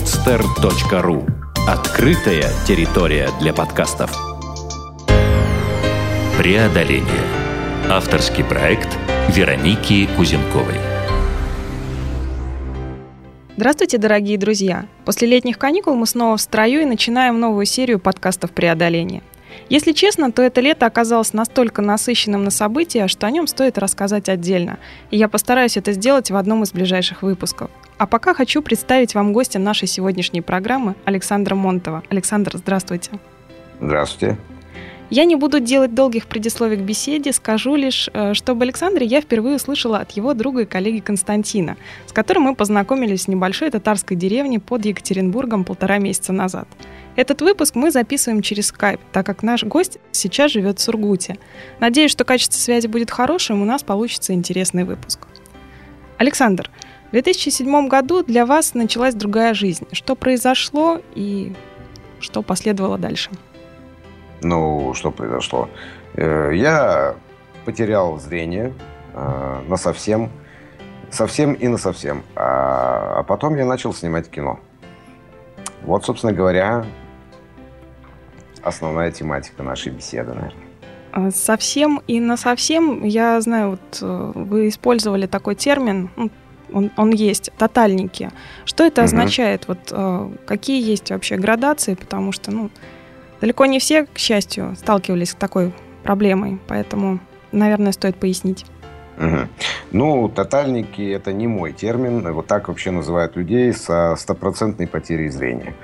podster.ru Открытая территория для подкастов. Преодоление. Авторский проект Вероники Кузенковой. Здравствуйте, дорогие друзья! После летних каникул мы снова в строю и начинаем новую серию подкастов «Преодоление». Если честно, то это лето оказалось настолько насыщенным на события, что о нем стоит рассказать отдельно. И я постараюсь это сделать в одном из ближайших выпусков. А пока хочу представить вам гостя нашей сегодняшней программы Александра Монтова. Александр, здравствуйте. Здравствуйте. Я не буду делать долгих предисловий к беседе, скажу лишь, э, что об Александре я впервые услышала от его друга и коллеги Константина, с которым мы познакомились в небольшой татарской деревне под Екатеринбургом полтора месяца назад. Этот выпуск мы записываем через Skype, так как наш гость сейчас живет в Сургуте. Надеюсь, что качество связи будет хорошим, у нас получится интересный выпуск. Александр, в 2007 году для вас началась другая жизнь. Что произошло и что последовало дальше? Ну, что произошло? Э, я потерял зрение э, на совсем, совсем и на совсем. А, а потом я начал снимать кино. Вот, собственно говоря, основная тематика нашей беседы, наверное. А, совсем и на совсем, я знаю, вот э, вы использовали такой термин, ну, он, он есть, тотальники. Что это угу. означает? Вот какие есть вообще градации? Потому что, ну, Далеко не все, к счастью, сталкивались с такой проблемой, поэтому, наверное, стоит пояснить. Угу. Ну, тотальники – это не мой термин. Вот так вообще называют людей со стопроцентной потерей зрения.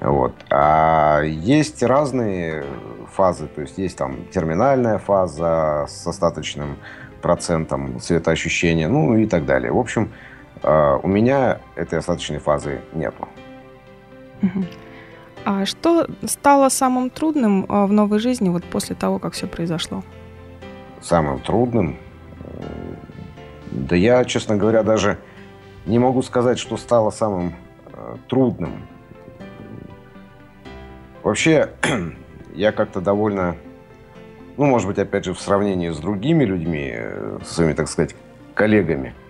Вот. А есть разные фазы. То есть есть там терминальная фаза с остаточным процентом светоощущения, ну и так далее. В общем, э, у меня этой остаточной фазы нету. А что стало самым трудным а, в новой жизни вот после того, как все произошло? Самым трудным? Да я, честно говоря, даже не могу сказать, что стало самым э, трудным. Вообще, я как-то довольно, ну, может быть, опять же, в сравнении с другими людьми, э, с своими, так сказать, коллегами –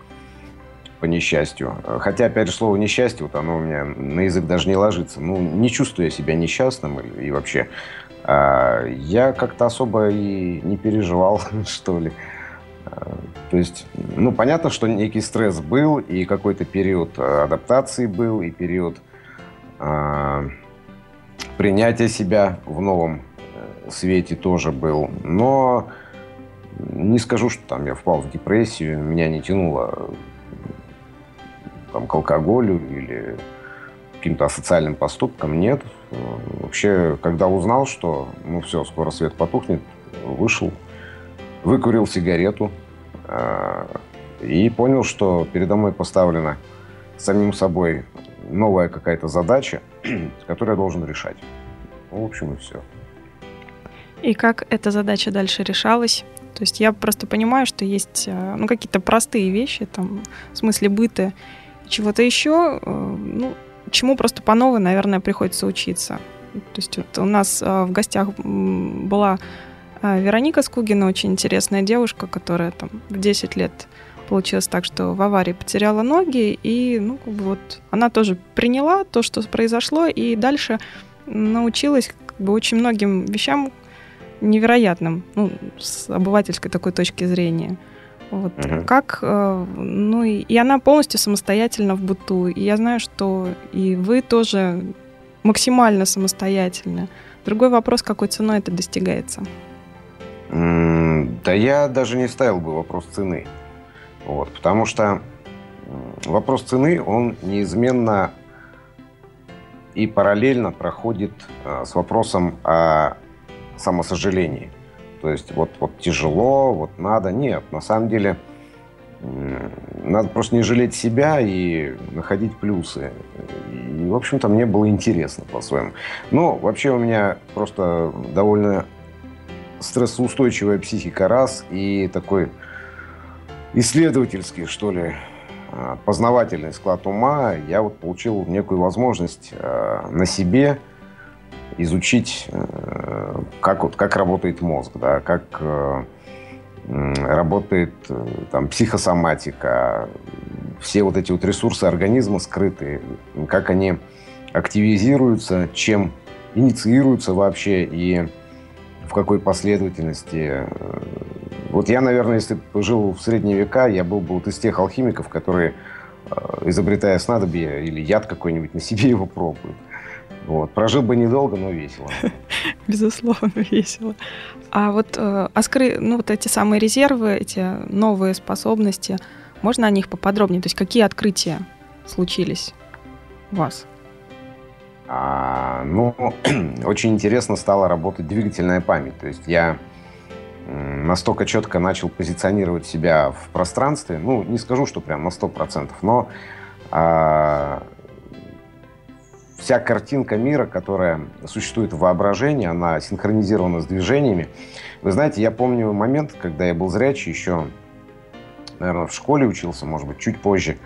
по несчастью. Хотя, опять же, слово «несчастье», вот оно у меня на язык даже не ложится. Ну, не чувствую я себя несчастным и, и вообще. А, я как-то особо и не переживал, что ли. А, то есть, ну, понятно, что некий стресс был, и какой-то период адаптации был, и период а, принятия себя в новом э, свете тоже был. Но не скажу, что там я впал в депрессию, меня не тянуло там, к алкоголю или каким-то асоциальным поступкам. Нет. Вообще, когда узнал, что ну все, скоро свет потухнет, вышел, выкурил сигарету э, и понял, что передо мной поставлена самим собой новая какая-то задача, которую я должен решать. Ну, в общем, и все. И как эта задача дальше решалась? То есть я просто понимаю, что есть э, ну, какие-то простые вещи, там, в смысле быта, чего-то еще, э, ну, чему просто по новой, наверное, приходится учиться. То есть вот у нас э, в гостях была Вероника Скугина, очень интересная девушка, которая там в 10 лет получилось так, что в аварии потеряла ноги, и ну, как бы вот она тоже приняла то, что произошло, и дальше научилась как бы очень многим вещам невероятным, ну, с обывательской такой точки зрения. Вот. Угу. Как, э, ну и, и она полностью самостоятельна в быту. И я знаю, что и вы тоже максимально самостоятельны. Другой вопрос, какой ценой это достигается. Да я даже не ставил бы вопрос цены. Вот, потому что вопрос цены, он неизменно и параллельно проходит э, с вопросом о самосожалении. То есть вот, вот тяжело, вот надо. Нет, на самом деле надо просто не жалеть себя и находить плюсы. И, в общем-то, мне было интересно по-своему. Но вообще у меня просто довольно стрессоустойчивая психика раз и такой исследовательский, что ли, а, познавательный склад ума. Я вот получил некую возможность а, на себе изучить, э, как, вот, как работает мозг, да, как э, работает э, там, психосоматика, все вот эти вот ресурсы организма скрытые, как они активизируются, чем инициируются вообще и в какой последовательности. Вот я, наверное, если бы жил в средние века, я был бы вот из тех алхимиков, которые, изобретая снадобье или яд какой-нибудь, на себе его пробуют. Вот. Прожил бы недолго, но весело. Безусловно, весело. А вот э, а скры... ну, вот эти самые резервы, эти новые способности, можно о них поподробнее? То есть какие открытия случились у вас? А, ну, очень интересно стала работать двигательная память. То есть я настолько четко начал позиционировать себя в пространстве, ну, не скажу, что прям на 100%, но а, вся картинка мира, которая существует в воображении, она синхронизирована с движениями. Вы знаете, я помню момент, когда я был зрячий, еще, наверное, в школе учился, может быть, чуть позже.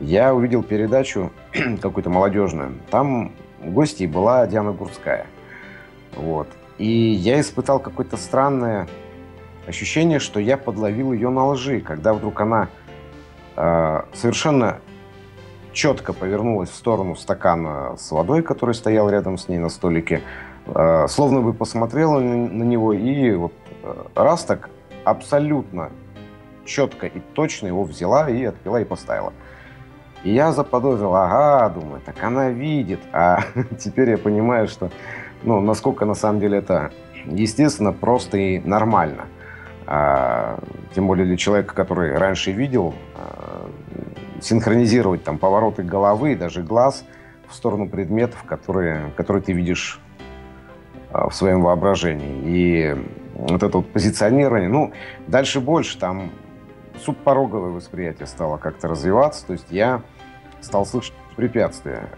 Я увидел передачу какую-то молодежную. Там гостьей была Диана Гурская. Вот. И я испытал какое-то странное ощущение, что я подловил ее на лжи, когда вдруг она э, совершенно четко повернулась в сторону стакана с водой, который стоял рядом с ней на столике, э, словно бы посмотрела на него и вот э, раз так абсолютно четко и точно его взяла и отпила и поставила. И я заподозрил, ага, думаю, так она видит. А теперь я понимаю, что, ну, насколько на самом деле это естественно, просто и нормально. А, тем более для человека, который раньше видел, а, синхронизировать там повороты головы, даже глаз в сторону предметов, которые, которые ты видишь а, в своем воображении. И вот это вот позиционирование, ну, дальше больше, там субпороговое восприятие стало как-то развиваться, то есть я стал слышать препятствия.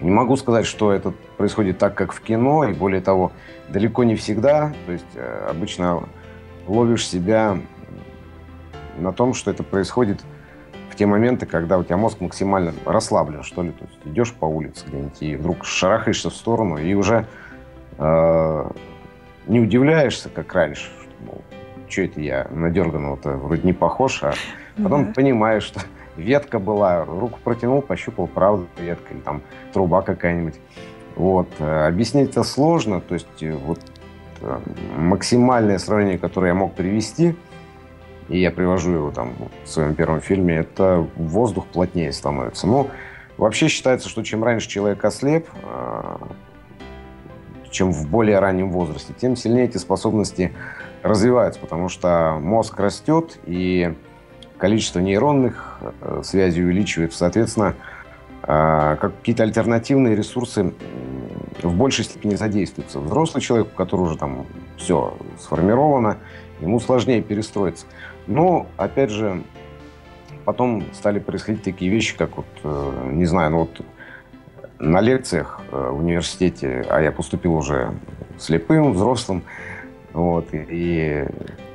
Не могу сказать, что это происходит так, как в кино, и более того, далеко не всегда. То есть э, обычно ловишь себя на том, что это происходит в те моменты, когда у тебя мозг максимально расслаблен, что ли. То есть идешь по улице где-нибудь и вдруг шарахаешься в сторону, и уже э, не удивляешься, как раньше. Мол, что это я на дерганого-то вроде не похож, а потом да. понимаешь, что ветка была, руку протянул, пощупал, правда, ветка, или там труба какая-нибудь. Вот. Э, объяснить это сложно, то есть э, вот максимальное сравнение, которое я мог привести – и я привожу его там в своем первом фильме, это воздух плотнее становится. Ну, вообще считается, что чем раньше человек ослеп, а, чем в более раннем возрасте, тем сильнее эти способности развиваются, потому что мозг растет, и количество нейронных э, связей увеличивается. Соответственно, какие-то альтернативные ресурсы в большей степени задействуются. Взрослый человек, у которого уже там все сформировано, ему сложнее перестроиться. Но, опять же, потом стали происходить такие вещи, как вот, э, не знаю, ну вот на лекциях э, в университете, а я поступил уже слепым, взрослым, вот, и...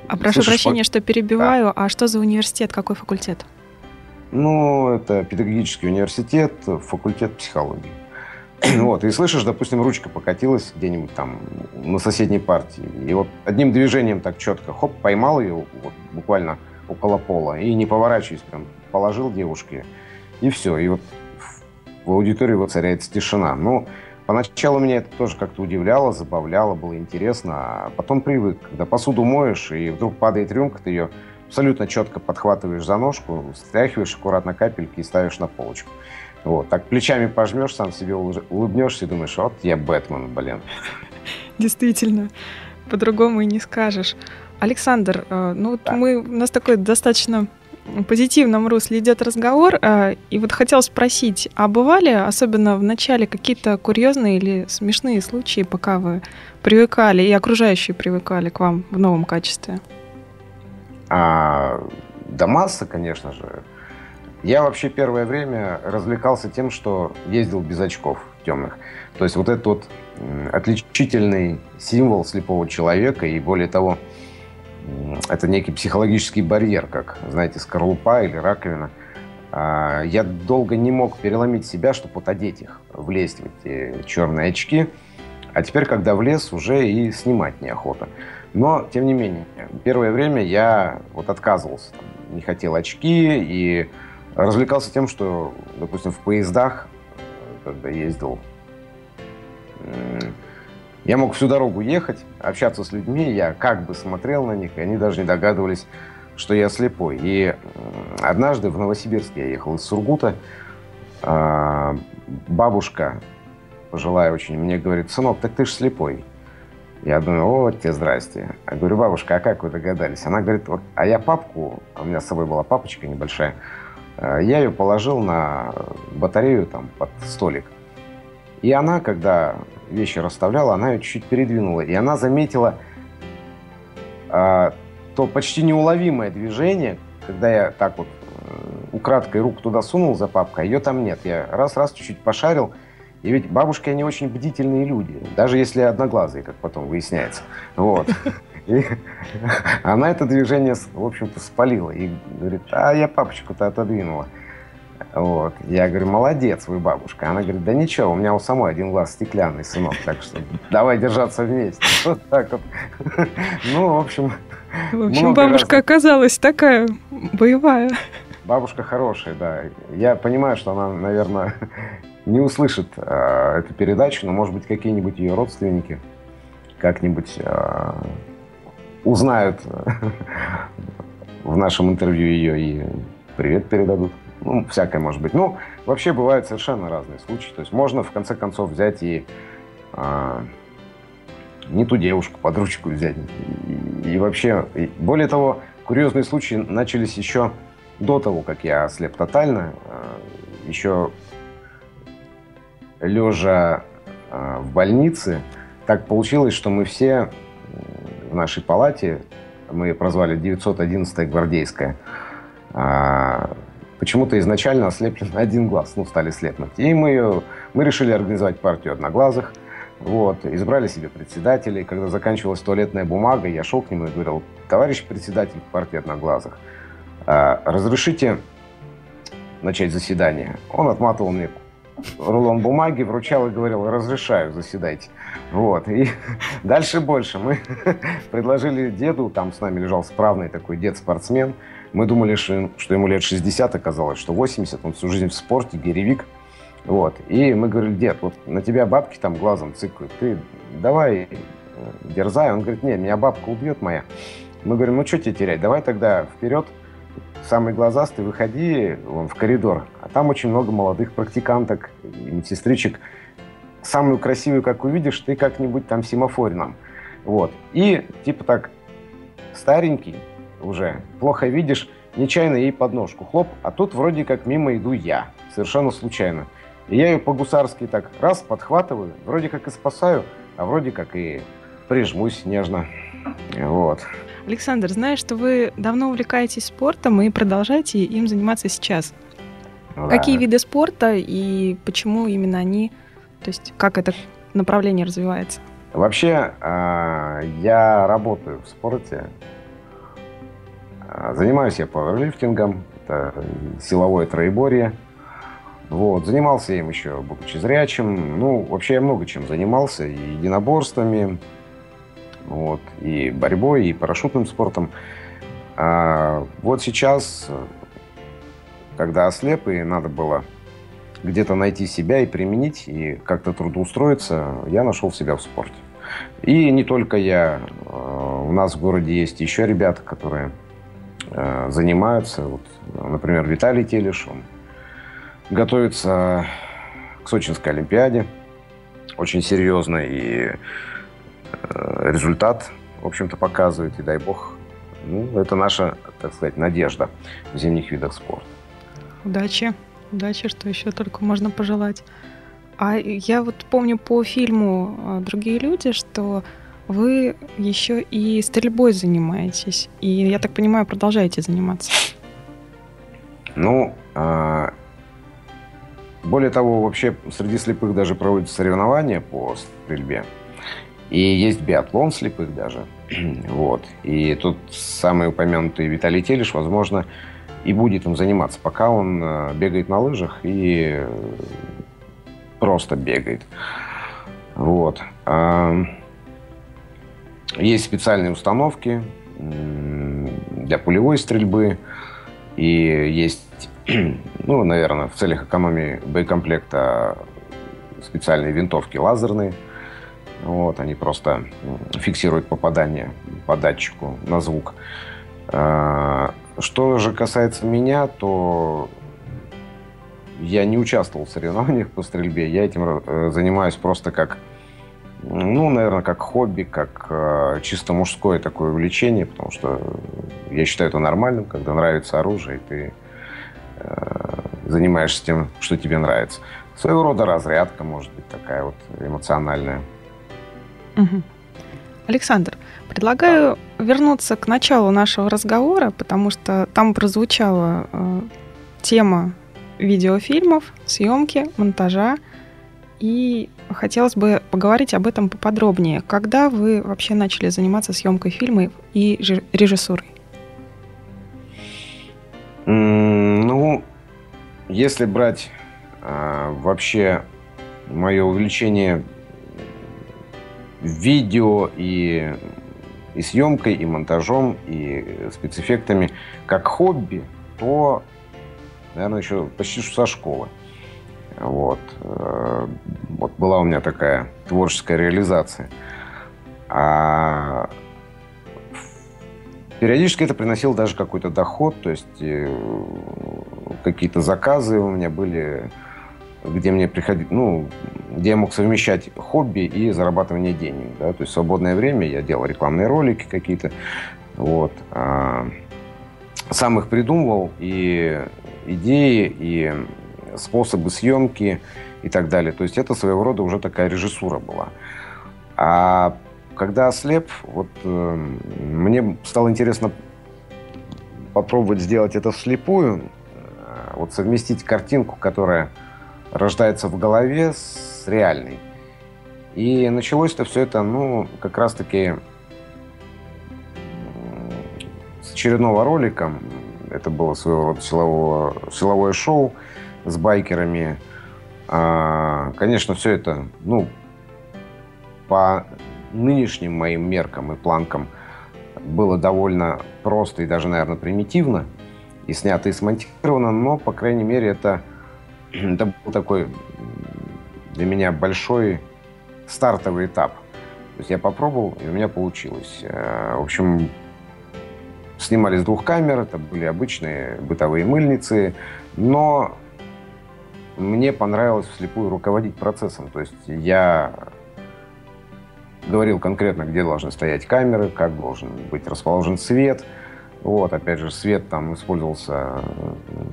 А прошу слышишь, прощения, что перебиваю, да. а что за университет, какой факультет? Ну, это педагогический университет, факультет психологии. Вот, и слышишь, допустим, ручка покатилась где-нибудь там на соседней партии. И вот одним движением так четко, хоп, поймал ее вот, буквально около пола. И не поворачиваясь, прям положил девушке. И все. И вот в аудитории воцаряется тишина. Ну, поначалу меня это тоже как-то удивляло, забавляло, было интересно. А потом привык. Когда посуду моешь, и вдруг падает рюмка, ты ее абсолютно четко подхватываешь за ножку, стряхиваешь аккуратно капельки и ставишь на полочку. Вот, так плечами пожмешь, сам себе улыбнешься и думаешь, вот я Бэтмен, блин. Действительно, по-другому и не скажешь. Александр, э, ну вот да. мы, у нас такой достаточно позитивном русле идет разговор, э, и вот хотел спросить, а бывали, особенно в начале, какие-то курьезные или смешные случаи, пока вы привыкали и окружающие привыкали к вам в новом качестве? А, да масса, конечно же. Я вообще первое время развлекался тем, что ездил без очков темных. То есть вот этот вот отличительный символ слепого человека, и более того, это некий психологический барьер, как, знаете, скорлупа или раковина. А, я долго не мог переломить себя, чтобы вот одеть их, влезть в эти черные очки. А теперь, когда влез, уже и снимать неохота. Но, тем не менее, первое время я вот отказывался. не хотел очки и развлекался тем, что, допустим, в поездах когда ездил. Я мог всю дорогу ехать, общаться с людьми, я как бы смотрел на них, и они даже не догадывались, что я слепой. И однажды в Новосибирске я ехал из Сургута, а, бабушка, пожилая очень, мне говорит, сынок, так ты же слепой. Я думаю, вот тебе здрасте. Я говорю, бабушка, а как вы догадались? Она говорит, вот, а я папку, у меня с собой была папочка небольшая, э, я ее положил на батарею там под столик. И она, когда вещи расставляла, она ее чуть-чуть передвинула. И она заметила а, то почти неуловимое движение, когда я так вот э, украдкой руку туда сунул за папкой, ее там нет. Я раз-раз чуть-чуть пошарил, и ведь бабушки, они очень бдительные люди, даже если одноглазые, как потом выясняется. Вот. И она это движение, в общем-то, спалила. И говорит, а я папочку-то отодвинула. Вот. Я говорю, молодец вы, бабушка. Она говорит, да ничего, у меня у самой один глаз стеклянный, сынок, так что давай держаться вместе. Вот так вот. Ну, в общем... В общем, бабушка раз... оказалась такая боевая. Бабушка хорошая, да. Я понимаю, что она, наверное, не услышит э, эту передачу, но, может быть, какие-нибудь ее родственники как-нибудь э, узнают в нашем интервью ее и привет передадут. Ну, всякое может быть. Ну, вообще бывают совершенно разные случаи. То есть можно, в конце концов, взять и э, не ту девушку под ручку взять. И, и вообще, и, более того, курьезные случаи начались еще до того, как я ослеп тотально. Э, еще лежа э, в больнице, так получилось, что мы все в нашей палате, мы ее прозвали 911-я гвардейская, а, почему-то изначально ослепли на один глаз, ну, стали слепнуть. И мы, ее, мы решили организовать партию одноглазых, вот, избрали себе председателей. Когда заканчивалась туалетная бумага, я шел к нему и говорил, товарищ председатель партии одноглазых, а, разрешите начать заседание? Он отматывал мне рулон бумаги, вручал и говорил, разрешаю, заседайте. Вот. И дальше больше. Мы предложили деду, там с нами лежал справный такой дед-спортсмен. Мы думали, что, ему лет 60, оказалось, что 80. Он всю жизнь в спорте, гиревик. Вот. И мы говорили, дед, вот на тебя бабки там глазом цикают. Ты давай э, дерзай. Он говорит, нет, меня бабка убьет моя. Мы говорим, ну что тебе терять, давай тогда вперед самый глазастый, выходи вон, в коридор, там очень много молодых практиканток медсестричек. Самую красивую, как увидишь, ты как-нибудь там семафорь нам. Вот. И типа так старенький уже, плохо видишь, нечаянно ей подножку хлоп, а тут вроде как мимо иду я, совершенно случайно. И я ее по-гусарски так раз подхватываю, вроде как и спасаю, а вроде как и прижмусь нежно. Вот. Александр, знаю, что вы давно увлекаетесь спортом и продолжаете им заниматься сейчас. Да. Какие виды спорта и почему именно они? То есть как это направление развивается? Вообще, а, я работаю в спорте. А, занимаюсь я пауэрлифтингом, это силовое троеборье. Вот. Занимался им еще, будучи зрячим. Ну, вообще я много чем занимался. И единоборствами, вот, и борьбой, и парашютным спортом. А вот сейчас, когда ослеп, и надо было где-то найти себя и применить, и как-то трудоустроиться, я нашел себя в спорте. И не только я. А, у нас в городе есть еще ребята, которые а, занимаются. Вот, например, Виталий Телеш, он готовится к Сочинской Олимпиаде очень серьезно. И Э, результат, в общем-то, показывает, и дай бог, ну, это наша, так сказать, надежда в зимних видах спорта. Удачи, удачи, что еще только можно пожелать. А я вот помню по фильму э, «Другие люди», что вы еще и стрельбой занимаетесь. И, я так понимаю, продолжаете заниматься. Ну, а, более того, вообще среди слепых даже проводятся соревнования по стрельбе. И есть биатлон слепых даже. вот. И тут самый упомянутый Виталий Телеш, возможно, и будет им заниматься, пока он э, бегает на лыжах и просто бегает. Вот. Есть специальные установки для пулевой стрельбы. И есть, ну, наверное, в целях экономии боекомплекта специальные винтовки лазерные. Вот, они просто фиксируют попадание по датчику на звук. Что же касается меня, то я не участвовал в соревнованиях по стрельбе. Я этим э, занимаюсь просто как, ну, наверное, как хобби, как э, чисто мужское такое увлечение, потому что я считаю это нормальным, когда нравится оружие, и ты э, занимаешься тем, что тебе нравится. Своего рода разрядка, может быть, такая вот эмоциональная. Александр, предлагаю вернуться к началу нашего разговора, потому что там прозвучала э, тема видеофильмов, съемки, монтажа. И хотелось бы поговорить об этом поподробнее. Когда вы вообще начали заниматься съемкой фильмов и режиссурой? Ну, если брать а, вообще мое увлечение видео и, и съемкой, и монтажом, и спецэффектами как хобби, то наверное, еще почти со школы. Вот. Э, вот была у меня такая творческая реализация. А периодически это приносило даже какой-то доход, то есть э, какие-то заказы у меня были, где мне приходили, ну, где я мог совмещать хобби и зарабатывание денег, да, то есть свободное время я делал рекламные ролики какие-то, вот, а, сам их придумывал и идеи и способы съемки и так далее. То есть это своего рода уже такая режиссура была. А когда ослеп, вот э, мне стало интересно попробовать сделать это вслепую, э, вот совместить картинку, которая рождается в голове с реальной. И началось-то все это, ну, как раз-таки с очередного ролика это было своего рода силового, силовое шоу с байкерами. А, конечно, все это, ну, по нынешним моим меркам и планкам было довольно просто и даже, наверное, примитивно. И снято, и смонтировано, но, по крайней мере, это, это был такой для меня большой стартовый этап. То есть я попробовал, и у меня получилось. Э, в общем, Снимали с двух камер, это были обычные бытовые мыльницы, но мне понравилось вслепую руководить процессом. То есть я говорил конкретно, где должны стоять камеры, как должен быть расположен свет. Вот, опять же, свет там использовался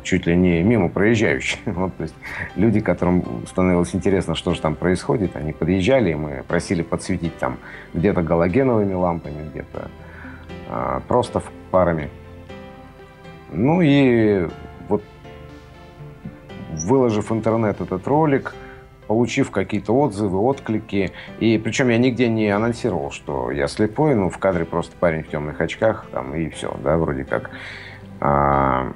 чуть ли не мимо проезжающих. Вот, то есть люди, которым становилось интересно, что же там происходит, они подъезжали, и мы просили подсветить там где-то галогеновыми лампами, где-то а, просто парами. Ну и вот выложив в интернет этот ролик, получив какие-то отзывы, отклики, и причем я нигде не анонсировал, что я слепой, ну в кадре просто парень в темных очках, там и все, да, вроде как. А,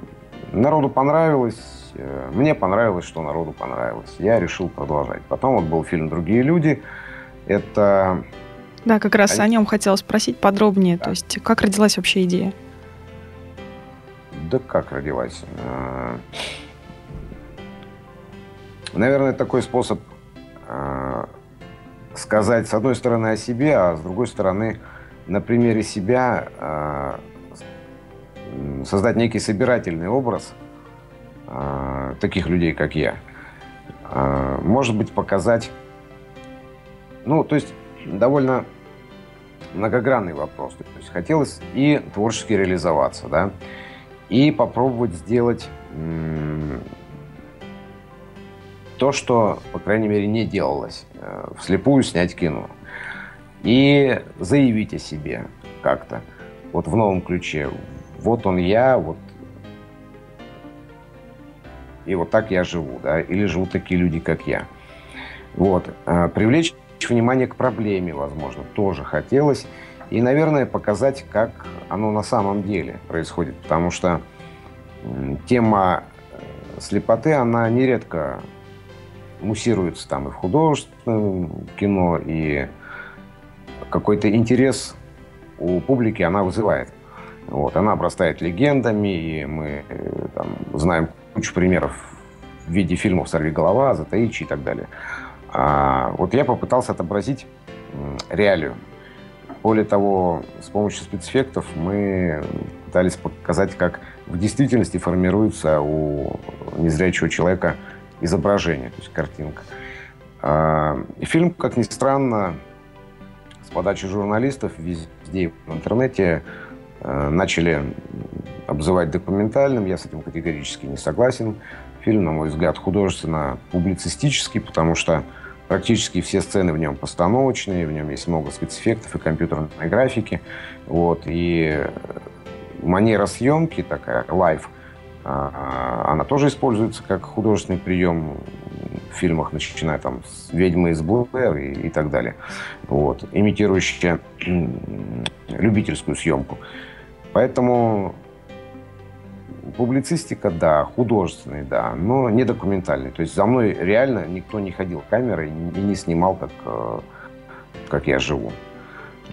народу понравилось, э, мне понравилось, что народу понравилось. Я решил продолжать. Потом вот был фильм «Другие люди». Это да, как раз Они... о нем хотела спросить подробнее. Да. То есть, как родилась вообще идея? Да как родилась? Наверное, такой способ а, сказать, с одной стороны, о себе, а с другой стороны, на примере себя а, создать некий собирательный образ таких людей, как я. Может быть, показать... Ну, то есть довольно многогранный вопрос. То есть хотелось и творчески реализоваться, да, и попробовать сделать то, что, по крайней мере, не делалось. Э, вслепую снять кино. И заявить о себе как-то. Вот в новом ключе. Вот он я, вот и вот так я живу, да, или живут такие люди, как я. Вот. Э, привлечь внимание к проблеме, возможно, тоже хотелось. И, наверное, показать, как оно на самом деле происходит. Потому что тема э, слепоты, она нередко муссируется там и в художественном кино, и какой-то интерес у публики она вызывает. Вот, она обрастает легендами, и мы э, там, знаем кучу примеров в виде фильмов «Сорви голова», «Затаичи» и так далее. А, вот я попытался отобразить реалию. Более того, с помощью спецэффектов мы пытались показать, как в действительности формируется у незрячего человека изображение, то есть картинка. А, и фильм, как ни странно, с подачи журналистов везде в интернете э, начали обзывать документальным. Я с этим категорически не согласен. Фильм, на мой взгляд, художественно-публицистический, потому что практически все сцены в нем постановочные, в нем есть много спецэффектов и компьютерной графики. Вот, и манера съемки такая, live, она тоже используется как художественный прием в фильмах, начиная там с «Ведьмы из Блэр» и, и так далее, вот, имитирующая любительскую съемку. Поэтому Публицистика, да, художественный, да, но не документальный. То есть за мной реально никто не ходил камерой и не снимал, как, э, как я живу.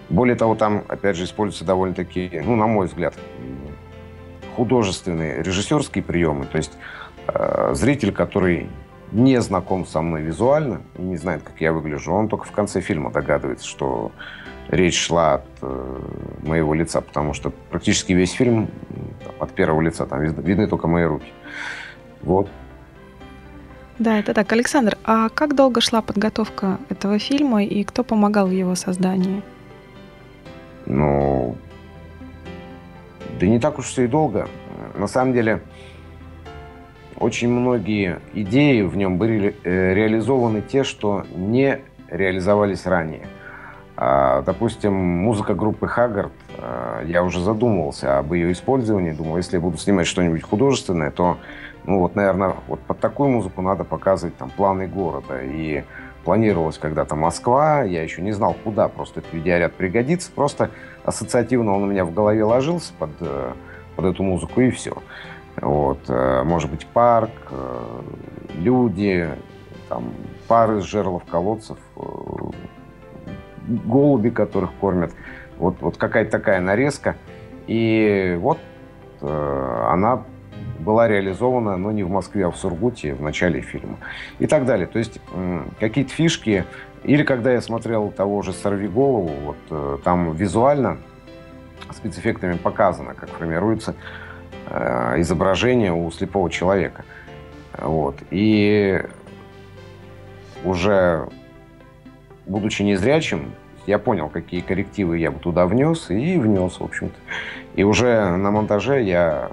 Более того, там, опять же, используются довольно-таки, ну, на мой взгляд, художественные, режиссерские приемы. То есть э, зритель, который не знаком со мной визуально и не знает, как я выгляжу, он только в конце фильма догадывается, что речь шла от э, моего лица, потому что практически весь фильм там, от первого лица, там видны, только мои руки. Вот. Да, это так. Александр, а как долго шла подготовка этого фильма и кто помогал в его создании? Ну, да не так уж все и долго. На самом деле, очень многие идеи в нем были э, реализованы те, что не реализовались ранее – а, допустим, музыка группы Хаггард, а, я уже задумывался об ее использовании. Думал, если я буду снимать что-нибудь художественное, то, ну вот, наверное, вот под такую музыку надо показывать там планы города. И планировалась когда-то Москва, я еще не знал, куда просто этот видеоряд пригодится. Просто ассоциативно он у меня в голове ложился под, э, под эту музыку, и все. Вот, э, может быть, парк, э, люди, там, пары из жерлов колодцев, голуби, которых кормят. Вот, вот какая-то такая нарезка. И вот она была реализована, но не в Москве, а в Сургуте в начале фильма. И так далее. То есть какие-то фишки. Или когда я смотрел того же «Сорви голову», вот э, там визуально спецэффектами показано, как формируется э, изображение у слепого человека. Вот. И уже будучи незрячим, я понял, какие коррективы я бы туда внес, и внес, в общем-то. И уже на монтаже я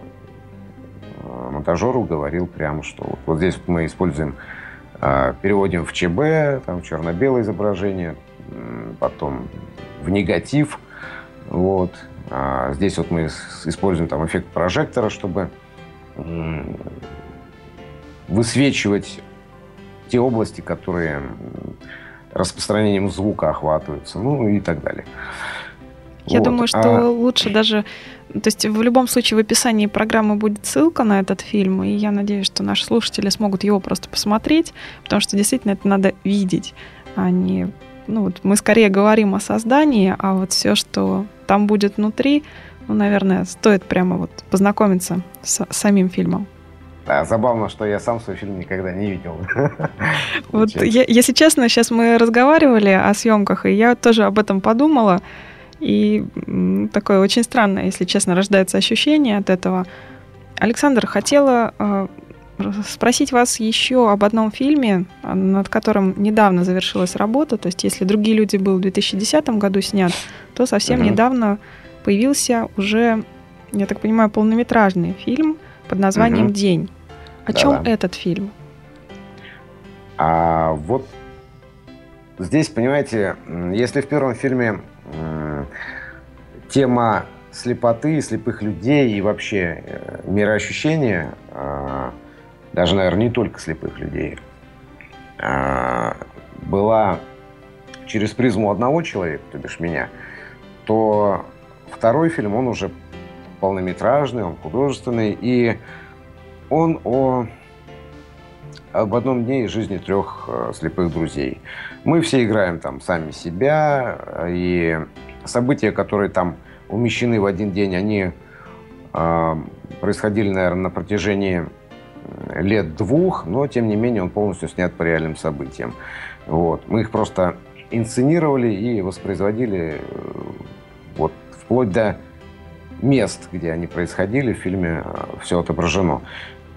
монтажеру говорил прямо, что вот, вот здесь вот мы используем, э, переводим в ЧБ, там черно-белое изображение, потом в негатив, вот. А здесь вот мы используем там эффект прожектора, чтобы высвечивать те области, которые распространением звука охватываются, ну и так далее. Я вот. думаю, что а... лучше даже... То есть в любом случае в описании программы будет ссылка на этот фильм, и я надеюсь, что наши слушатели смогут его просто посмотреть, потому что действительно это надо видеть, а не... Ну вот мы скорее говорим о создании, а вот все, что там будет внутри, ну, наверное, стоит прямо вот познакомиться с самим фильмом. Да, забавно, что я сам свой фильм никогда не видел. Вот, я, если честно, сейчас мы разговаривали о съемках, и я тоже об этом подумала. И такое очень странное, если честно, рождается ощущение от этого. Александр, хотела э, спросить вас еще об одном фильме, над которым недавно завершилась работа. То есть, если «Другие люди» был в 2010 году снят, то совсем uh-huh. недавно появился уже, я так понимаю, полнометражный фильм под названием uh-huh. «День». О да, чем этот фильм? А вот здесь, понимаете, если в первом фильме тема слепоты, слепых людей и вообще э, мироощущения, а, даже, наверное, не только слепых людей, а, была через призму одного человека, то бишь меня, то второй фильм, он уже полнометражный, он художественный, и он о об одном дне из жизни трех э, слепых друзей. Мы все играем там сами себя, и события, которые там умещены в один день, они э, происходили, наверное, на протяжении лет двух, но, тем не менее, он полностью снят по реальным событиям. Вот. Мы их просто инсценировали и воспроизводили э, вот, вплоть до мест, где они происходили, в фильме э, все отображено.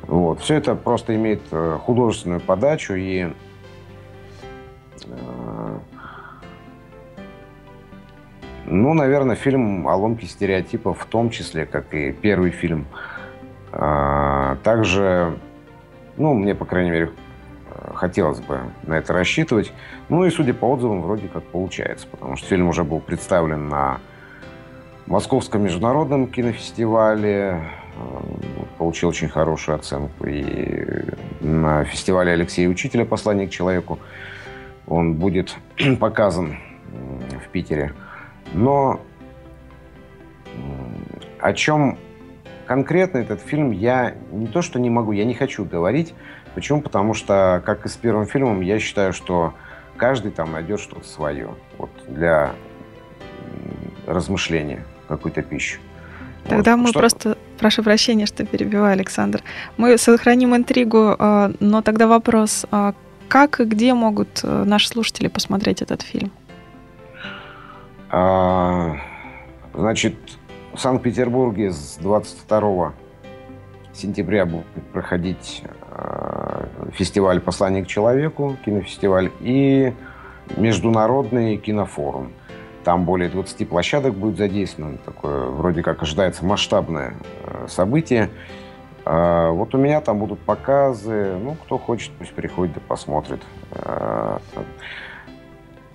Вот. Все это просто имеет э, художественную подачу и ну, наверное, фильм о ломке стереотипов в том числе, как и первый фильм. Также, ну, мне, по крайней мере, хотелось бы на это рассчитывать. Ну и, судя по отзывам, вроде как получается, потому что фильм уже был представлен на Московском международном кинофестивале, э, получил очень хорошую оценку. И на фестивале Алексея Учителя «Послание к человеку» он будет показан в Питере. Но о чем конкретно этот фильм я не то что не могу, я не хочу говорить, Почему? Потому что, как и с первым фильмом, я считаю, что каждый там найдет что-то свое вот, для размышления, какую-то пищу. Тогда вот. мы что... просто, прошу прощения, что перебиваю, Александр. Мы сохраним интригу, а, но тогда вопрос, а как и где могут э, наши слушатели посмотреть этот фильм? А, значит, в Санкт-Петербурге с 22 сентября будет проходить э, фестиваль «Послание к человеку», кинофестиваль, и международный кинофорум. Там более 20 площадок будет задействовано. Такое вроде как ожидается масштабное э, событие. Э, вот у меня там будут показы. Ну, кто хочет, пусть приходит и посмотрит.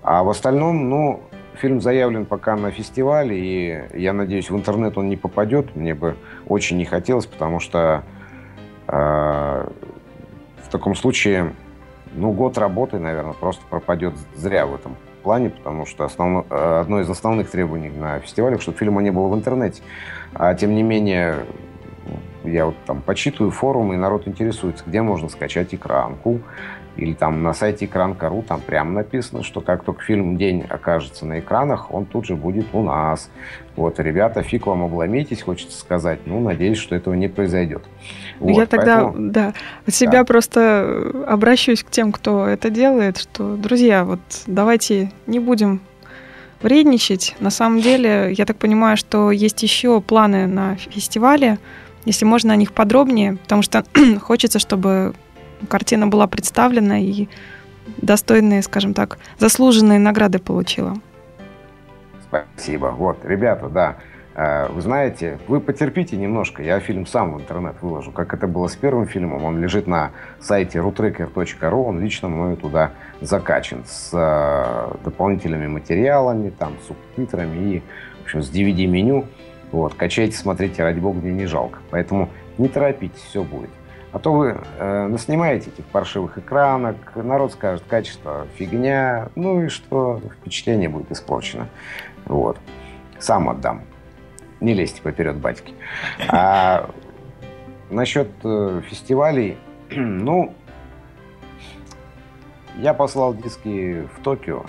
А в остальном, ну, Фильм заявлен пока на фестивале, и я надеюсь, в интернет он не попадет. Мне бы очень не хотелось, потому что э, в таком случае, ну, год работы, наверное, просто пропадет зря в этом плане, потому что основно, одно из основных требований на фестивалях, чтобы фильма не было в интернете. А тем не менее, я вот там почитываю форумы, и народ интересуется, где можно скачать экранку, или там на сайте экран.ру там прямо написано, что как только фильм «День» окажется на экранах, он тут же будет у нас. Вот, ребята, фиг вам обломитесь, хочется сказать. Ну, надеюсь, что этого не произойдет. Вот, Я тогда, поэтому... да, от себя да. просто обращусь к тем, кто это делает, что, друзья, вот давайте не будем вредничать. На самом деле, я так понимаю, что есть еще планы на фестивале, если можно о них подробнее, потому что хочется, чтобы картина была представлена и достойные, скажем так, заслуженные награды получила. Спасибо. Вот, ребята, да, э, вы знаете, вы потерпите немножко, я фильм сам в интернет выложу. Как это было с первым фильмом, он лежит на сайте rutracker.ru, он лично мною туда закачан с э, дополнительными материалами, там, субтитрами и, в общем, с DVD-меню. Вот, качайте, смотрите, ради бога, мне не жалко. Поэтому не торопитесь, все будет. А то вы э, наснимаете этих паршивых экранок, народ скажет, качество фигня, ну и что, впечатление будет испорчено. Вот. Сам отдам. Не лезьте поперед батьки. А насчет э, фестивалей, ну, я послал диски в Токио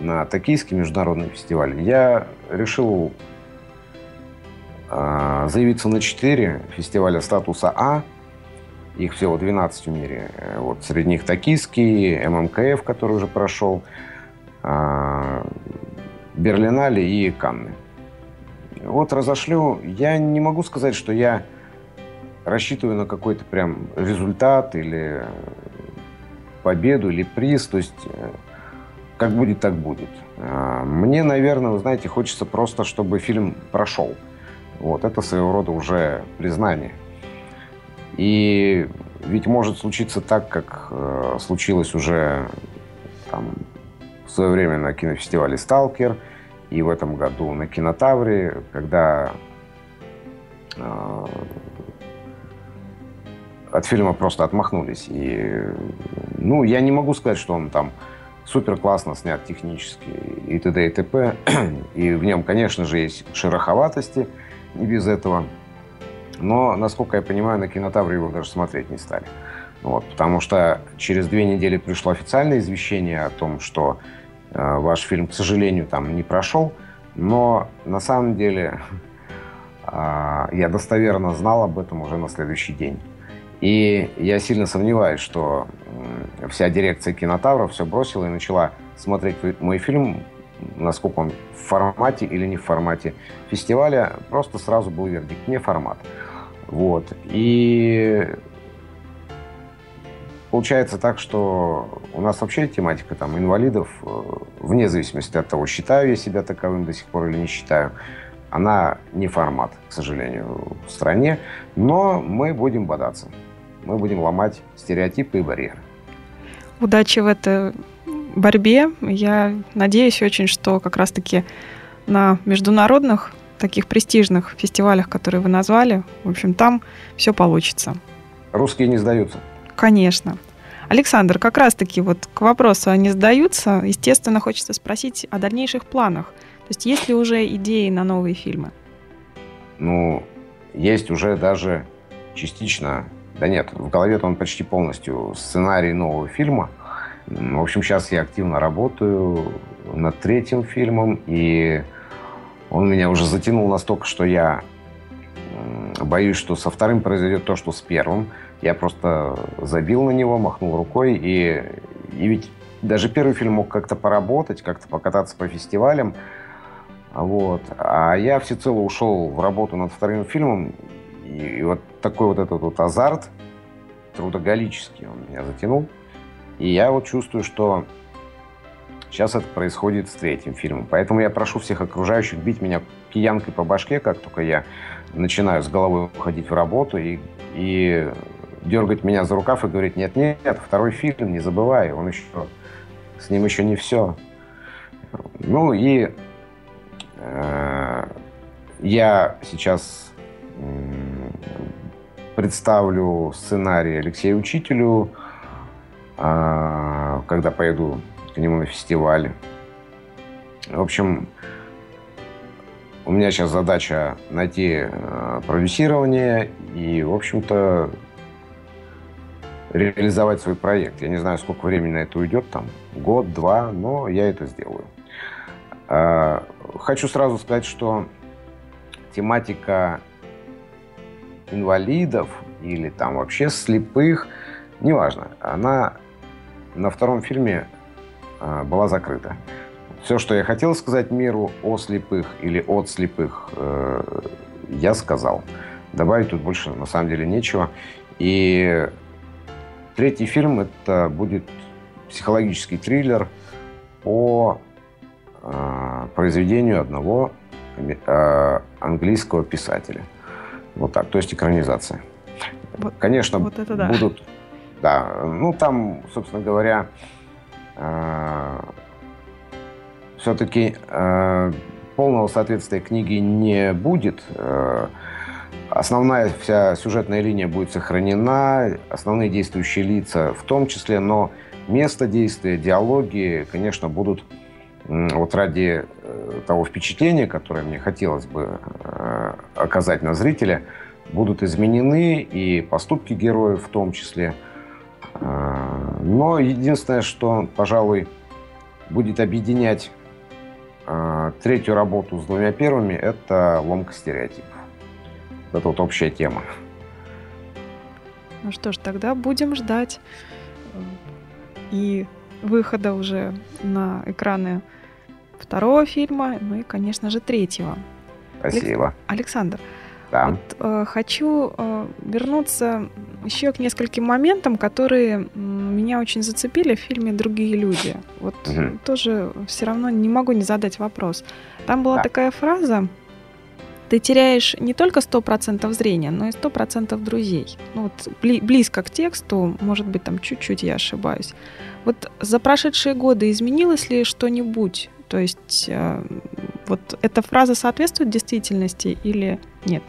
на Токийский международный фестиваль. Я решил заявиться на 4 фестиваля статуса А – их всего 12 в мире. Э, вот среди них Токийский, ММКФ, который уже прошел, а, Берлинале и Канны. Вот разошлю. Я не могу сказать, что я рассчитываю на какой-то прям результат или победу или приз. То есть э, как будет, так будет. А, мне, наверное, вы знаете, хочется просто, чтобы фильм прошел. Вот это своего рода уже признание. И ведь может случиться так, как э, случилось уже там, в свое время на кинофестивале «Сталкер» и в этом году на «Кинотавре», когда э, от фильма просто отмахнулись. И, ну, я не могу сказать, что он там супер классно снят технически и т.д. и т.п. И в нем, конечно же, есть шероховатости, не без этого. Но, насколько я понимаю, на кинотавре его даже смотреть не стали. Вот, потому что через две недели пришло официальное извещение о том, что э, ваш фильм, к сожалению, там не прошел. Но на самом деле э, я достоверно знал об этом уже на следующий день. И я сильно сомневаюсь, что вся дирекция кинотавра все бросила и начала смотреть мой фильм, насколько он в формате или не в формате фестиваля. Просто сразу был вердикт, не формат. Вот. И получается так, что у нас вообще тематика там инвалидов, э, вне зависимости от того, считаю я себя таковым до сих пор или не считаю, она не формат, к сожалению, в стране, но мы будем бодаться. Мы будем ломать стереотипы и барьеры. Удачи в этой борьбе. Я надеюсь очень, что как раз-таки на международных таких престижных фестивалях, которые вы назвали, в общем, там все получится. Русские не сдаются. Конечно. Александр, как раз-таки вот к вопросу, они сдаются, естественно, хочется спросить о дальнейших планах. То есть есть ли уже идеи на новые фильмы? Ну, есть уже даже частично, да нет, в голове-то он почти полностью сценарий нового фильма. В общем, сейчас я активно работаю над третьим фильмом, и он меня уже затянул настолько, что я боюсь, что со вторым произойдет то, что с первым. Я просто забил на него, махнул рукой, и, и ведь даже первый фильм мог как-то поработать, как-то покататься по фестивалям. Вот. А я всецело ушел в работу над вторым фильмом, и, и вот такой вот этот вот азарт трудоголический он меня затянул. И я вот чувствую, что сейчас это происходит с третьим фильмом. Поэтому я прошу всех окружающих бить меня киянкой по башке, как только я начинаю с головой уходить в работу и, и дергать меня за рукав и говорить, нет, нет, второй фильм, не забывай, он еще, с ним еще не все. Ну и э, я сейчас э, представлю сценарий Алексею Учителю, когда поеду к нему на фестиваль. В общем, у меня сейчас задача найти э, продюсирование и, в общем-то, реализовать свой проект. Я не знаю, сколько времени на это уйдет, там, год, два, но я это сделаю. Э, хочу сразу сказать, что тематика инвалидов или там вообще слепых, неважно, она на втором фильме э, была закрыта. Все, что я хотел сказать миру о слепых или от слепых, э, я сказал. Добавить тут больше на самом деле нечего. И третий фильм это будет психологический триллер по э, произведению одного э, английского писателя. Вот так, то есть экранизация. Вот, Конечно, вот это да. будут, да, ну там, собственно говоря, э, все-таки э, полного соответствия книге не будет. Э, основная вся сюжетная линия будет сохранена, основные действующие лица в том числе, но место действия, диалоги, конечно, будут вот ради э, того впечатления, которое мне хотелось бы э, оказать на зрителя, будут изменены и поступки героев в том числе. Э, но единственное, что, пожалуй, будет объединять а, третью работу с двумя первыми – это ломка стереотипов. Это вот общая тема. Ну что ж, тогда будем ждать э, и выхода уже на экраны второго фильма, ну и, конечно же, третьего. Спасибо. Александр, да. Вот, э, хочу э, вернуться еще к нескольким моментам, которые меня очень зацепили в фильме «Другие люди». Вот угу. тоже все равно не могу не задать вопрос. Там была да. такая фраза «Ты теряешь не только 100% зрения, но и 100% друзей». Ну, вот бли- близко к тексту, может быть, там чуть-чуть я ошибаюсь. Вот за прошедшие годы изменилось ли что-нибудь? То есть э, вот эта фраза соответствует действительности или нет?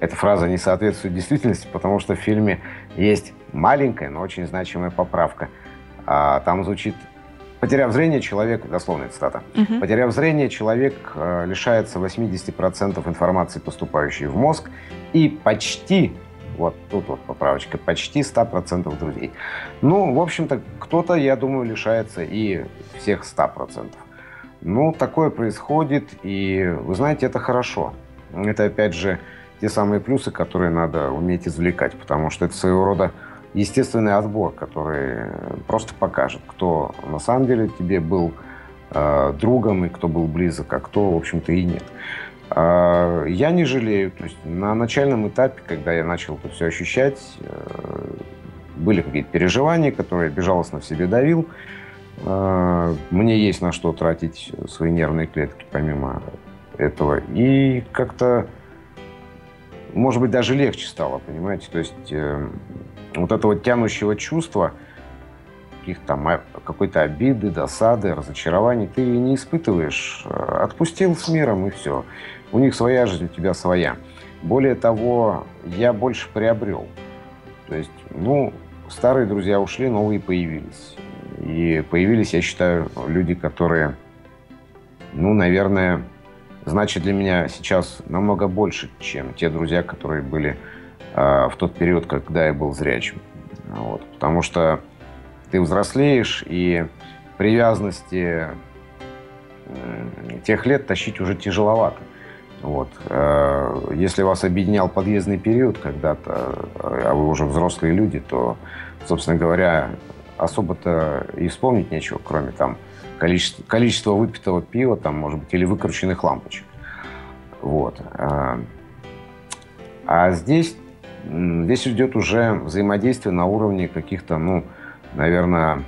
Эта фраза не соответствует действительности, потому что в фильме есть маленькая, но очень значимая поправка. А, там звучит Потеряв зрение, человек, дословная цитата, угу. потеряв зрение, человек э, лишается 80% информации, поступающей в мозг, и почти, вот тут вот поправочка, почти 100% друзей. Ну, в общем-то, кто-то, я думаю, лишается и всех 100%. Ну, такое происходит, и, вы знаете, это хорошо. Это, опять же, те самые плюсы, которые надо уметь извлекать, потому что это своего рода естественный отбор, который просто покажет, кто на самом деле тебе был э, другом и кто был близок, а кто, в общем-то, и нет. Э, я не жалею. То есть на начальном этапе, когда я начал это все ощущать, э, были какие-то переживания, которые я безжалостно в себе давил. Э, мне есть на что тратить свои нервные клетки, помимо этого. И как-то, может быть, даже легче стало, понимаете? То есть э, вот этого тянущего чувства, каких-то там а, какой-то обиды, досады, разочарований, ты не испытываешь. Отпустил с миром и все. У них своя жизнь, у тебя своя. Более того, я больше приобрел. То есть, ну, старые друзья ушли, новые появились. И появились, я считаю, люди, которые, ну, наверное, значит для меня сейчас намного больше, чем те друзья, которые были э, в тот период, когда я был зрячим. Вот. Потому что ты взрослеешь, и привязанности э, тех лет тащить уже тяжеловато. Вот. Э, если вас объединял подъездный период когда-то, а вы уже взрослые люди, то, собственно говоря, особо-то и вспомнить нечего, кроме там количества, количества выпитого пива, там, может быть, или выкрученных лампочек. Вот. А, а здесь, здесь идет уже взаимодействие на уровне каких-то, ну, наверное,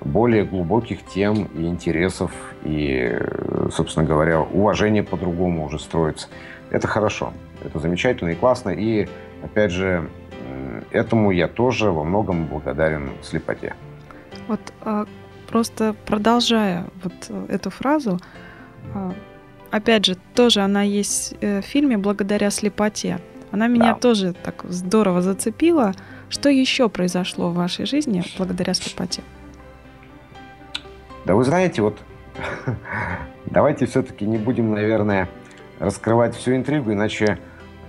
более глубоких тем и интересов, и, собственно говоря, уважение по-другому уже строится. Это хорошо, это замечательно и классно. И, опять же, этому я тоже во многом благодарен слепоте. Вот а, просто продолжая вот эту фразу, а, опять же, тоже она есть э, в фильме «Благодаря слепоте». Она меня да. тоже так здорово зацепила. Что еще произошло в вашей жизни благодаря слепоте? Да вы знаете, вот давайте все-таки не будем, наверное, раскрывать всю интригу, иначе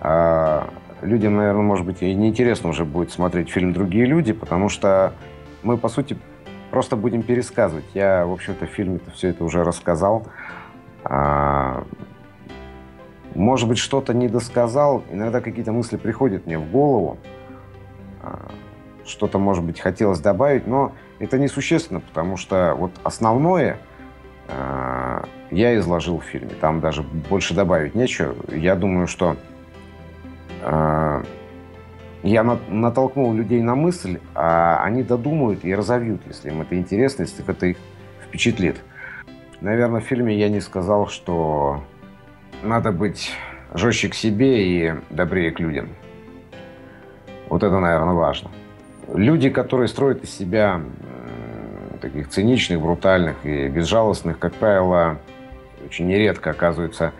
э, людям, наверное, может быть, и неинтересно уже будет смотреть фильм «Другие люди», потому что мы, по сути, просто будем пересказывать. Я, в общем-то, в фильме-то все это уже рассказал. А, может быть, что-то не досказал. Иногда какие-то мысли приходят мне в голову. А, что-то, может быть, хотелось добавить, но это несущественно, потому что вот основное а, я изложил в фильме. Там даже больше добавить нечего. Я думаю, что я натолкнул людей на мысль, а они додумают и разовьют, если им это интересно, если это их впечатлит. Наверное, в фильме я не сказал, что надо быть жестче к себе и добрее к людям. Вот это, наверное, важно. Люди, которые строят из себя таких циничных, брутальных и безжалостных, как правило, очень нередко оказываются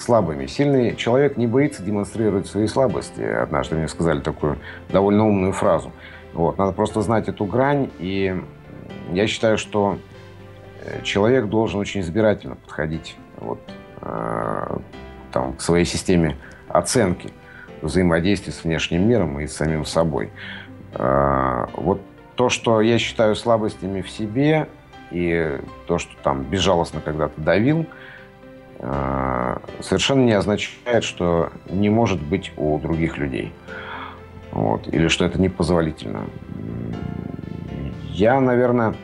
слабыми. Сильный человек не боится демонстрировать свои слабости. Однажды мне сказали такую довольно умную фразу. Вот. Надо просто знать эту грань. И я считаю, что э, человек должен очень избирательно подходить вот, э, там, к своей системе оценки взаимодействия с внешним миром и с самим собой. Э, вот то, что я считаю слабостями в себе, и то, что там безжалостно когда-то давил – совершенно не означает, что не может быть у других людей. Вот. Или что это непозволительно. Я, наверное,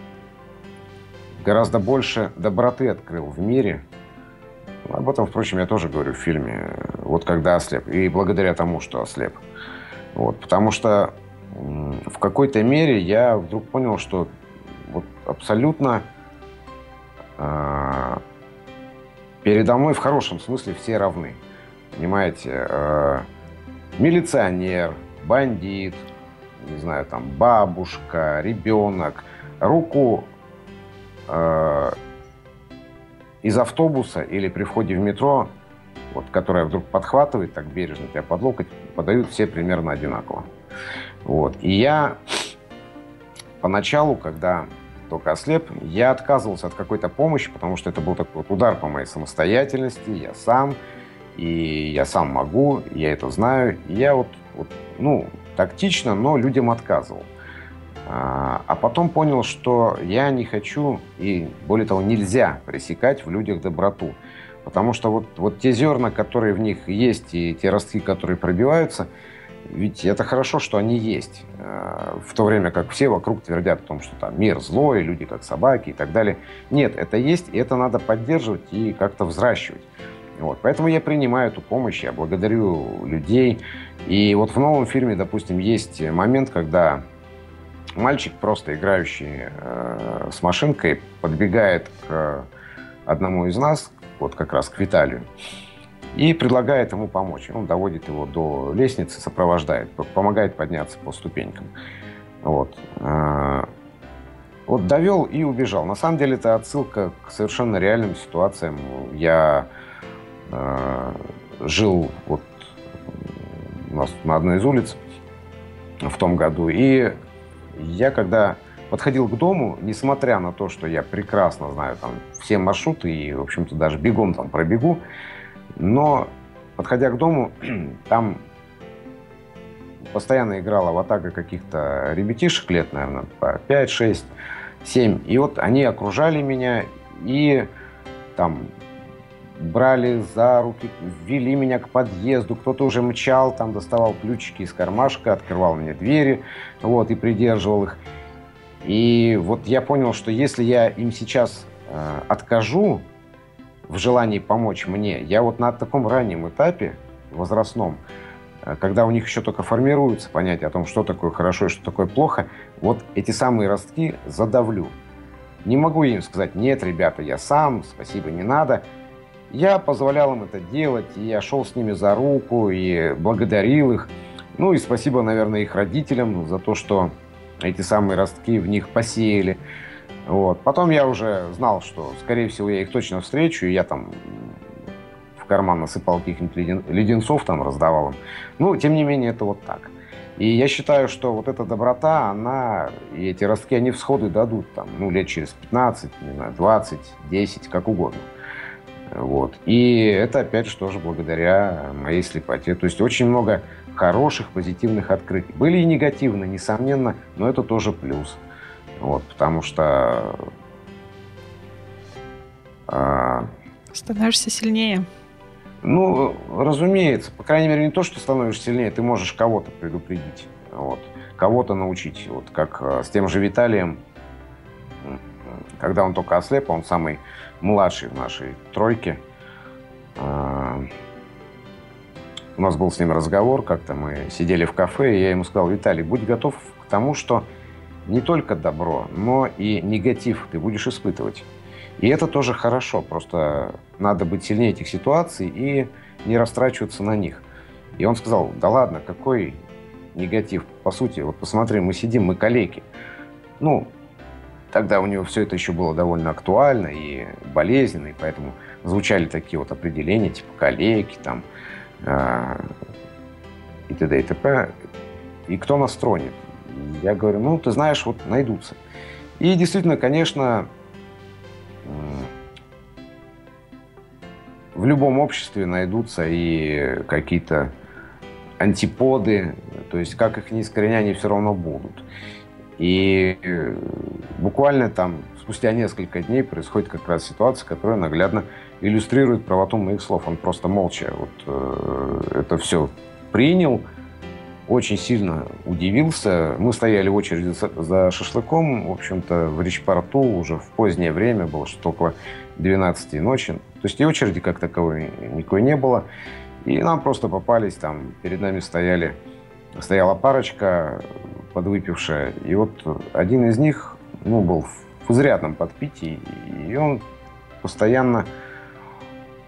гораздо больше доброты открыл в мире. Об этом, впрочем, я тоже говорю в фильме. Вот когда ослеп. И благодаря тому, что ослеп. Вот. Потому что в какой-то мере я вдруг понял, что вот абсолютно э, передо мной в хорошем смысле все равны. Понимаете, э, милиционер, бандит, не знаю, там, бабушка, ребенок, руку э, из автобуса или при входе в метро, вот, которая вдруг подхватывает так бережно тебя под локоть, подают все примерно одинаково. Вот. И я поначалу, когда только ослеп, я отказывался от какой-то помощи, потому что это был такой вот удар по моей самостоятельности, я сам, и я сам могу, я это знаю. И я вот, вот ну, тактично, но людям отказывал. А, а потом понял, что я не хочу, и более того, нельзя пресекать в людях доброту. Потому что вот, вот те зерна, которые в них есть, и те ростки, которые пробиваются, ведь это хорошо, что они есть. Э, в то время как все вокруг твердят о том, что там мир злой, люди как собаки и так далее. Нет, это есть, и это надо поддерживать и как-то взращивать. Вот. Поэтому я принимаю эту помощь, я благодарю людей. И вот в новом фильме, допустим, есть момент, когда мальчик, просто играющий э, с машинкой, подбегает к одному из нас, вот как раз к Виталию, и предлагает ему помочь. Он доводит его до лестницы, сопровождает, помогает подняться по ступенькам. Вот. Э, вот довел и убежал. На самом деле это отсылка к совершенно реальным ситуациям. Я э, жил вот у нас на одной из улиц в том году, и я когда подходил к дому, несмотря на то, что я прекрасно знаю там все маршруты и, в общем-то, даже бегом там пробегу, но подходя к дому, там постоянно играла в атака каких-то ребятишек лет, наверное, по 5, 6, 7. И вот они окружали меня и там брали за руки, ввели меня к подъезду, кто-то уже мчал, там доставал ключики из кармашка, открывал мне двери, вот, и придерживал их. И вот я понял, что если я им сейчас э, откажу в желании помочь мне, я вот на таком раннем этапе возрастном, э, когда у них еще только формируется понятие о том, что такое хорошо и что такое плохо, вот эти самые ростки задавлю. Не могу им сказать, нет, ребята, я сам, спасибо, не надо. Я позволял им это делать, и я шел с ними за руку, и благодарил их. Ну и спасибо, наверное, их родителям за то, что эти самые ростки в них посеяли. Вот. Потом я уже знал, что, скорее всего, я их точно встречу, и я там в карман насыпал каких-нибудь леден... леденцов, там раздавал им. Ну, тем не менее, это вот так. И я считаю, что вот эта доброта, она, и эти ростки, они всходы дадут там, ну, лет через 15, не знаю, 20, 10, как угодно. Вот. И это, опять же, тоже благодаря моей слепоте. То есть очень много хороших, позитивных открытий. Были и негативные, несомненно, но это тоже плюс. Вот, потому что... А, Становишься сильнее. Ну, разумеется. По крайней мере, не то, что становишься сильнее, ты можешь кого-то предупредить. Вот, кого-то научить. Вот как а, с тем же Виталием, когда он только ослеп, он самый младший в нашей тройке. А, у нас был с ним разговор, как-то мы сидели в кафе, и я ему сказал, Виталий, будь готов к тому, что не только добро, но и негатив ты будешь испытывать. И это тоже хорошо, просто надо быть сильнее этих ситуаций и не растрачиваться на них. И он сказал, да ладно, какой негатив? По сути, вот посмотри, мы сидим, мы коллеги. Ну, Тогда у него все это еще было довольно актуально и болезненно, и поэтому звучали такие вот определения, типа коллеги, там, э, и т.д. и т.п. И кто нас тронет? Я говорю, ну, ты знаешь, вот найдутся. И действительно, конечно, в любом обществе найдутся и какие-то антиподы, то есть как их не искореня, они все равно будут. И э, буквально там спустя несколько дней происходит как раз ситуация, которая наглядно иллюстрирует правоту моих слов. Он просто молча вот э, это все принял, очень сильно удивился. Мы стояли в очереди за шашлыком, в общем-то, в Речпорту уже в позднее время, было что-то около 12 ночи. То есть и очереди как таковой никакой не было. И нам просто попались, там перед нами стояли, стояла парочка, подвыпившая. И вот один из них ну, был в изрядном подпитии, и он постоянно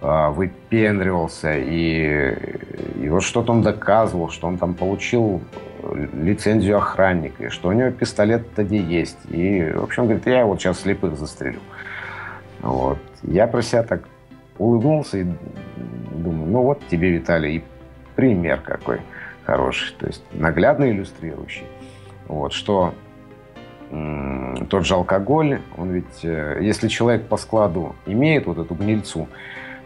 выпендривался, и, и вот что-то он доказывал, что он там получил лицензию охранника, и что у него пистолет тади есть. И, в общем, говорит, я вот сейчас слепых застрелю. Вот. Я про себя так улыбнулся и думаю, ну вот тебе, Виталий, и пример какой хороший, то есть наглядно иллюстрирующий. Вот, что тот же алкоголь, он ведь, э, если человек по складу имеет вот эту гнильцу,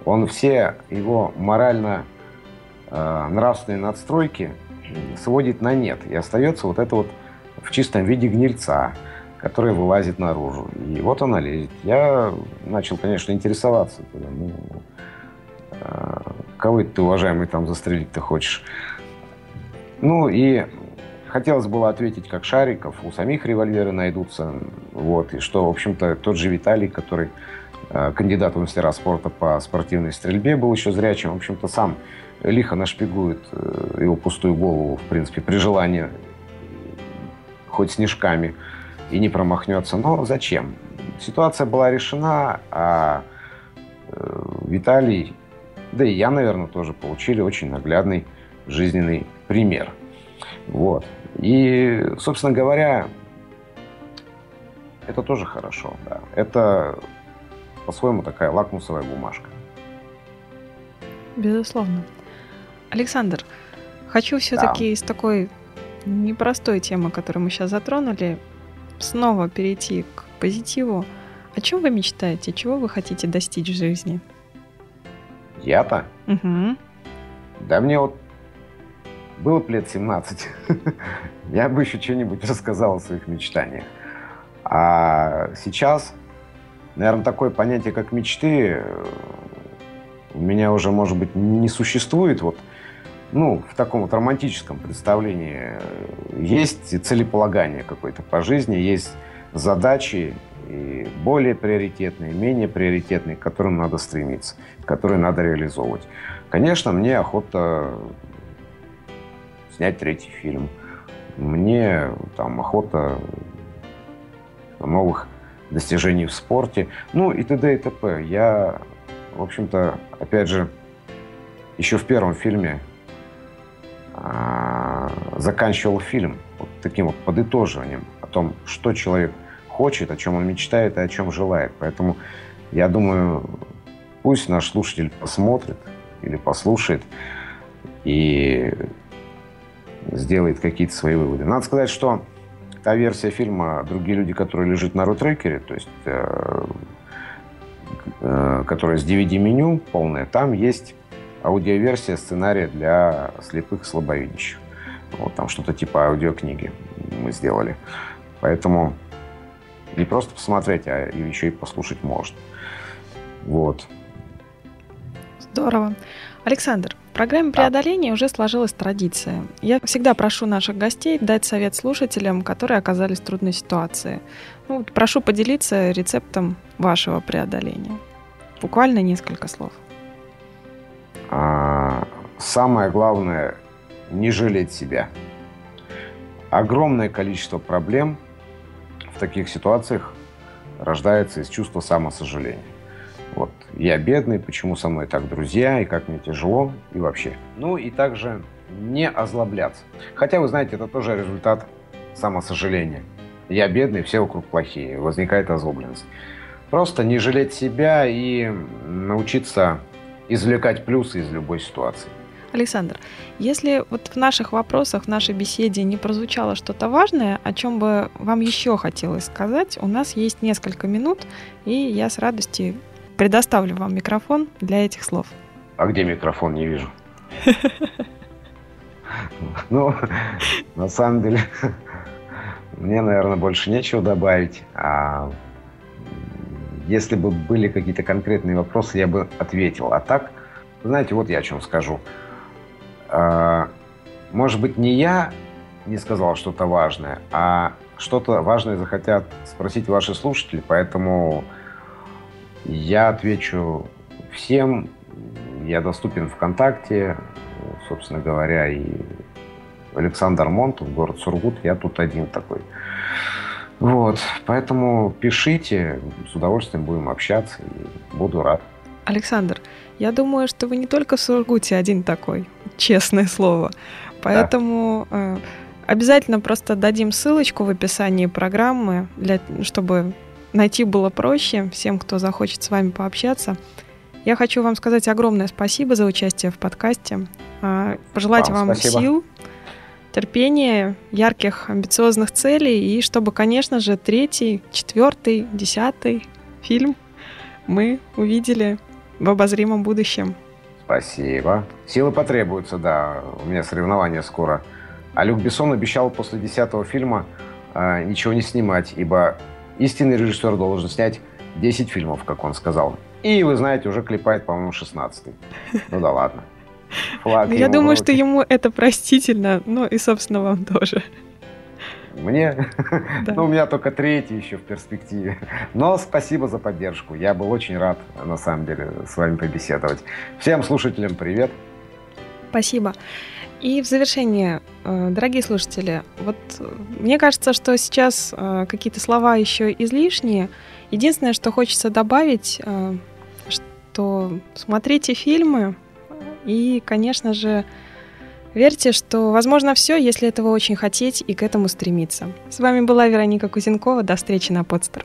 он все его морально-нравственные э, надстройки сводит на нет. И остается вот это вот в чистом виде гнильца, которая вылазит наружу. И вот она лезет. Я начал, конечно, интересоваться. Ну, Кого ты, уважаемый, там застрелить ты хочешь? Ну и хотелось было ответить как Шариков, у самих револьверы найдутся. Вот, и что, в общем-то, тот же Виталий, который э, кандидат в мастера спорта по спортивной стрельбе, был еще зрячим, в общем-то, сам лихо нашпигует э, его пустую голову, в принципе, при желании хоть снежками и не промахнется. Но зачем? Ситуация была решена, а э, Виталий, да и я, наверное, тоже получили очень наглядный жизненный пример. Вот. И, собственно говоря, это тоже хорошо, да. Это по-своему такая лакмусовая бумажка. Безусловно. Александр, хочу все-таки да. из такой непростой темы, которую мы сейчас затронули, снова перейти к позитиву. О чем вы мечтаете? Чего вы хотите достичь в жизни? Я-то? Угу. Да мне вот было бы лет 17, я бы еще что-нибудь рассказал о своих мечтаниях. А сейчас, наверное, такое понятие, как мечты, у меня уже, может быть, не существует. Вот, ну, в таком вот романтическом представлении есть целеполагание какое-то по жизни, есть задачи, и более приоритетные, менее приоритетные, к которым надо стремиться, которые надо реализовывать. Конечно, мне охота снять третий фильм. Мне там охота новых достижений в спорте, ну и т.д. и т.п. Я, в общем-то, опять же, еще в первом фильме а, заканчивал фильм вот таким вот подытоживанием о том, что человек хочет, о чем он мечтает и о чем желает. Поэтому я думаю, пусть наш слушатель посмотрит или послушает и сделает какие-то свои выводы. Надо сказать, что та версия фильма «Другие люди, которые лежат на рутрекере», то есть э, э, которая с DVD-меню полная, там есть аудиоверсия сценария для слепых и слабовидящих. Вот там что-то типа аудиокниги мы сделали. Поэтому не просто посмотреть, а еще и послушать можно. Вот. Здорово. Александр, в программе преодоления уже сложилась традиция. Я всегда прошу наших гостей дать совет слушателям, которые оказались в трудной ситуации. Ну, прошу поделиться рецептом вашего преодоления. Буквально несколько слов. А, самое главное – не жалеть себя. Огромное количество проблем в таких ситуациях рождается из чувства самосожаления. Вот. Я бедный, почему со мной так друзья, и как мне тяжело, и вообще. Ну и также не озлобляться. Хотя, вы знаете, это тоже результат самосожаления. Я бедный, все вокруг плохие, возникает озлобленность. Просто не жалеть себя и научиться извлекать плюсы из любой ситуации. Александр, если вот в наших вопросах, в нашей беседе не прозвучало что-то важное, о чем бы вам еще хотелось сказать, у нас есть несколько минут, и я с радостью Предоставлю вам микрофон для этих слов. А где микрофон, не вижу. Ну, на самом деле, мне, наверное, больше нечего добавить. А если бы были какие-то конкретные вопросы, я бы ответил. А так, знаете, вот я о чем скажу. А, может быть, не я не сказал что-то важное, а что-то важное захотят спросить ваши слушатели, поэтому я отвечу всем. Я доступен ВКонтакте, собственно говоря, и Александр Монтов, город Сургут. Я тут один такой. Вот, поэтому пишите, с удовольствием будем общаться, и буду рад. Александр, я думаю, что вы не только в Сургуте один такой, честное слово. Поэтому да. э, обязательно просто дадим ссылочку в описании программы, для, чтобы найти было проще всем, кто захочет с вами пообщаться. Я хочу вам сказать огромное спасибо за участие в подкасте. А, пожелать вам, вам сил, терпения, ярких, амбициозных целей, и чтобы, конечно же, третий, четвертый, десятый фильм мы увидели в обозримом будущем. Спасибо. Силы потребуются, да. У меня соревнования скоро. А Люк Бессон обещал после десятого фильма э, ничего не снимать, ибо Истинный режиссер должен снять 10 фильмов, как он сказал. И, вы знаете, уже клепает, по-моему, 16 Ну да ладно. Флаг ну, Я думаю, что ему это простительно, ну и, собственно, вам тоже. Мне? Да. ну, у меня только третий еще в перспективе. Но спасибо за поддержку. Я был очень рад, на самом деле, с вами побеседовать. Всем слушателям привет. Спасибо. И в завершение, дорогие слушатели, вот мне кажется, что сейчас э, какие-то слова еще излишние. Единственное, что хочется добавить, э, что смотрите фильмы и, конечно же, верьте, что возможно все, если этого очень хотеть и к этому стремиться. С вами была Вероника Кузенкова. До встречи на подстер.